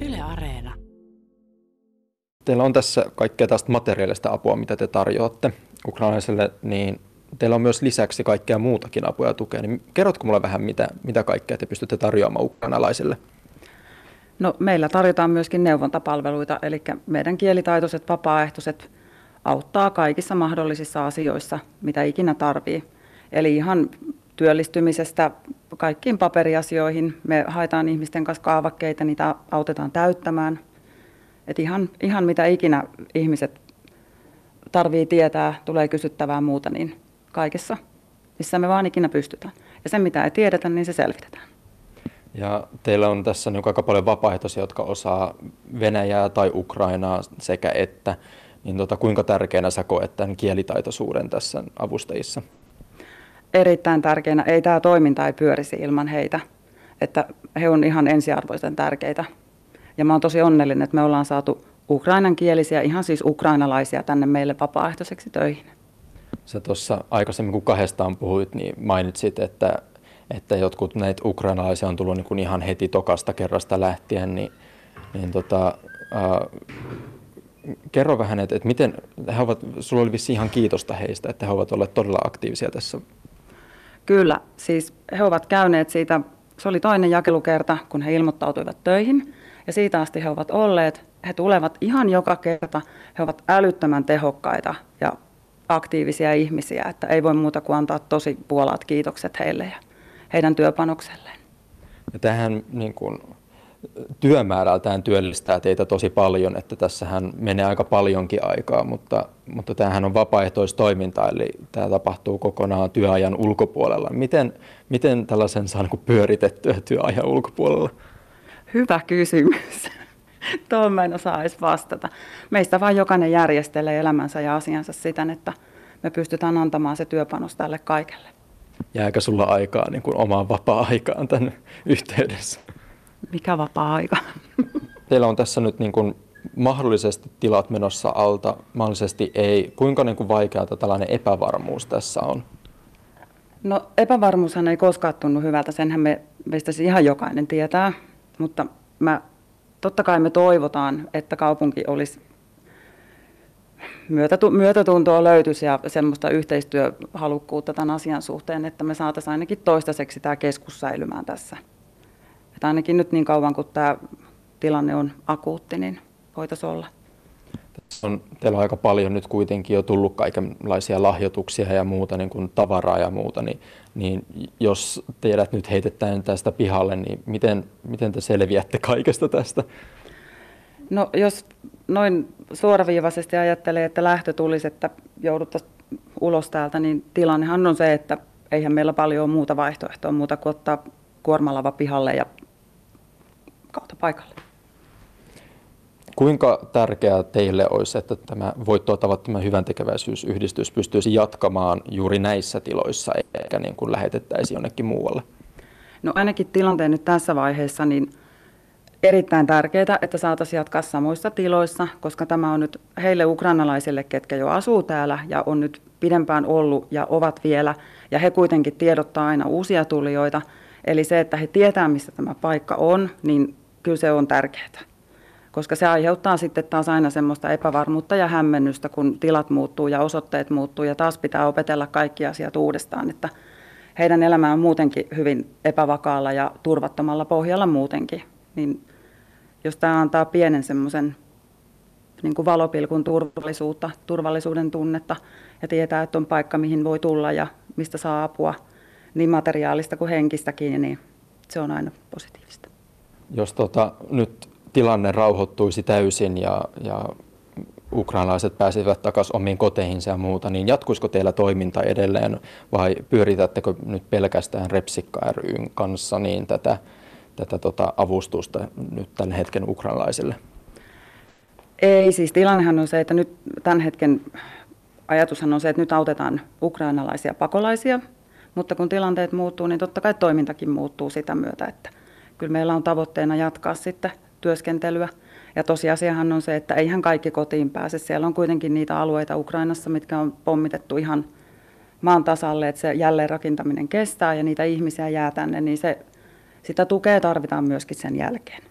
Yle Areena. Teillä on tässä kaikkea tästä materiaalista apua, mitä te tarjoatte ukrainalaisille, niin teillä on myös lisäksi kaikkea muutakin apua ja tukea. Niin kerrotko mulle vähän, mitä, mitä kaikkea te pystytte tarjoamaan ukrainalaisille? No, meillä tarjotaan myöskin neuvontapalveluita, eli meidän kielitaitoiset vapaaehtoiset auttaa kaikissa mahdollisissa asioissa, mitä ikinä tarvii. Eli ihan työllistymisestä kaikkiin paperiasioihin. Me haetaan ihmisten kanssa kaavakkeita, niitä autetaan täyttämään. Et ihan, ihan mitä ikinä ihmiset tarvii tietää, tulee kysyttävää muuta, niin kaikessa, missä me vaan ikinä pystytään. Ja se, mitä ei tiedetä, niin se selvitetään. Ja teillä on tässä niin aika paljon vapaaehtoisia, jotka osaa Venäjää tai Ukrainaa sekä että. Niin tota, kuinka tärkeänä sä koet tämän kielitaitoisuuden tässä avustajissa? Erittäin tärkeänä. Ei tämä toiminta ei pyörisi ilman heitä. Että he on ihan ensiarvoisen tärkeitä. Ja mä oon tosi onnellinen, että me ollaan saatu ukrainankielisiä, ihan siis ukrainalaisia tänne meille vapaaehtoiseksi töihin. Sä tuossa aikaisemmin, kun kahdestaan puhuit, niin mainitsit, että, että jotkut näitä ukrainalaisia on tullut niin kuin ihan heti tokasta kerrasta lähtien, niin, niin tota, äh, kerro vähän, että, että miten he ovat, sulla oli ihan kiitosta heistä, että he ovat olleet todella aktiivisia tässä. Kyllä, siis he ovat käyneet siitä, se oli toinen jakelukerta, kun he ilmoittautuivat töihin, ja siitä asti he ovat olleet, he tulevat ihan joka kerta, he ovat älyttömän tehokkaita ja aktiivisia ihmisiä, että ei voi muuta kuin antaa tosi puolaat kiitokset heille ja heidän työpanokselleen. Ja tähän niin kuin, työmäärältään työllistää teitä tosi paljon, että tässähän menee aika paljonkin aikaa, mutta, mutta tämähän on vapaaehtoistoiminta, eli tämä tapahtuu kokonaan työajan ulkopuolella. Miten, miten tällaisen saa niin pyöritettyä työajan ulkopuolella? Hyvä kysymys. Tuohon mä en osaa edes vastata. Meistä vain jokainen järjestelee elämänsä ja asiansa siten, että me pystytään antamaan se työpanos tälle kaikelle. Jääkö sulla aikaa niin kuin omaan vapaa-aikaan tämän yhteydessä? Mikä vapaa-aika? Teillä on tässä nyt niin kuin mahdollisesti tilat menossa alta, mahdollisesti ei. Kuinka niin kuin vaikeata tällainen epävarmuus tässä on? No epävarmuushan ei koskaan tunnu hyvältä, senhän me, meistä ihan jokainen tietää, mutta mä, totta kai me toivotaan, että kaupunki olisi myötätuntoa löytyisi ja semmoista yhteistyöhalukkuutta tämän asian suhteen, että me saataisiin ainakin toistaiseksi tämä keskus säilymään tässä. Että ainakin nyt niin kauan kuin tämä tilanne on akuutti, niin voitaisiin olla. On, teillä on aika paljon nyt kuitenkin jo tullut kaikenlaisia lahjoituksia ja muuta, niin kuin tavaraa ja muuta, niin, niin jos teidät nyt heitetään tästä pihalle, niin miten, miten te selviätte kaikesta tästä? No jos noin suoraviivaisesti ajattelee, että lähtö tulisi, että jouduttaisiin ulos täältä, niin tilannehan on se, että eihän meillä paljon ole muuta vaihtoehtoa muuta kuin ottaa kuormalava pihalle ja paikalle. Kuinka tärkeää teille olisi, että tämä voittoa tämä hyvän tekeväisyysyhdistys pystyisi jatkamaan juuri näissä tiloissa, eikä niin kuin lähetettäisiin jonnekin muualle? No ainakin tilanteen nyt tässä vaiheessa, niin erittäin tärkeää, että saataisiin jatkaa samoissa tiloissa, koska tämä on nyt heille ukrainalaisille, ketkä jo asuu täällä ja on nyt pidempään ollut ja ovat vielä, ja he kuitenkin tiedottaa aina uusia tulijoita. Eli se, että he tietää, missä tämä paikka on, niin kyllä se on tärkeää. Koska se aiheuttaa sitten taas aina semmoista epävarmuutta ja hämmennystä, kun tilat muuttuu ja osoitteet muuttuu ja taas pitää opetella kaikki asiat uudestaan, että heidän elämä on muutenkin hyvin epävakaalla ja turvattomalla pohjalla muutenkin. Niin jos tämä antaa pienen semmoisen niin kuin valopilkun turvallisuutta, turvallisuuden tunnetta ja tietää, että on paikka, mihin voi tulla ja mistä saa apua niin materiaalista kuin henkistäkin, niin se on aina positiivista. Jos tota, nyt tilanne rauhoittuisi täysin ja, ja ukrainalaiset pääsivät takaisin omiin koteihinsa ja muuta, niin jatkuisiko teillä toiminta edelleen vai pyöritättekö nyt pelkästään Repsikka ryn kanssa niin tätä tätä tota avustusta nyt tämän hetken ukrainalaisille? Ei, siis tilannehan on se, että nyt tämän hetken ajatushan on se, että nyt autetaan ukrainalaisia pakolaisia, mutta kun tilanteet muuttuu, niin totta kai toimintakin muuttuu sitä myötä, että kyllä meillä on tavoitteena jatkaa sitten työskentelyä. Ja tosiasiahan on se, että eihän kaikki kotiin pääse. Siellä on kuitenkin niitä alueita Ukrainassa, mitkä on pommitettu ihan maan tasalle, että se jälleenrakentaminen kestää ja niitä ihmisiä jää tänne, niin se sitä tukea tarvitaan myöskin sen jälkeen.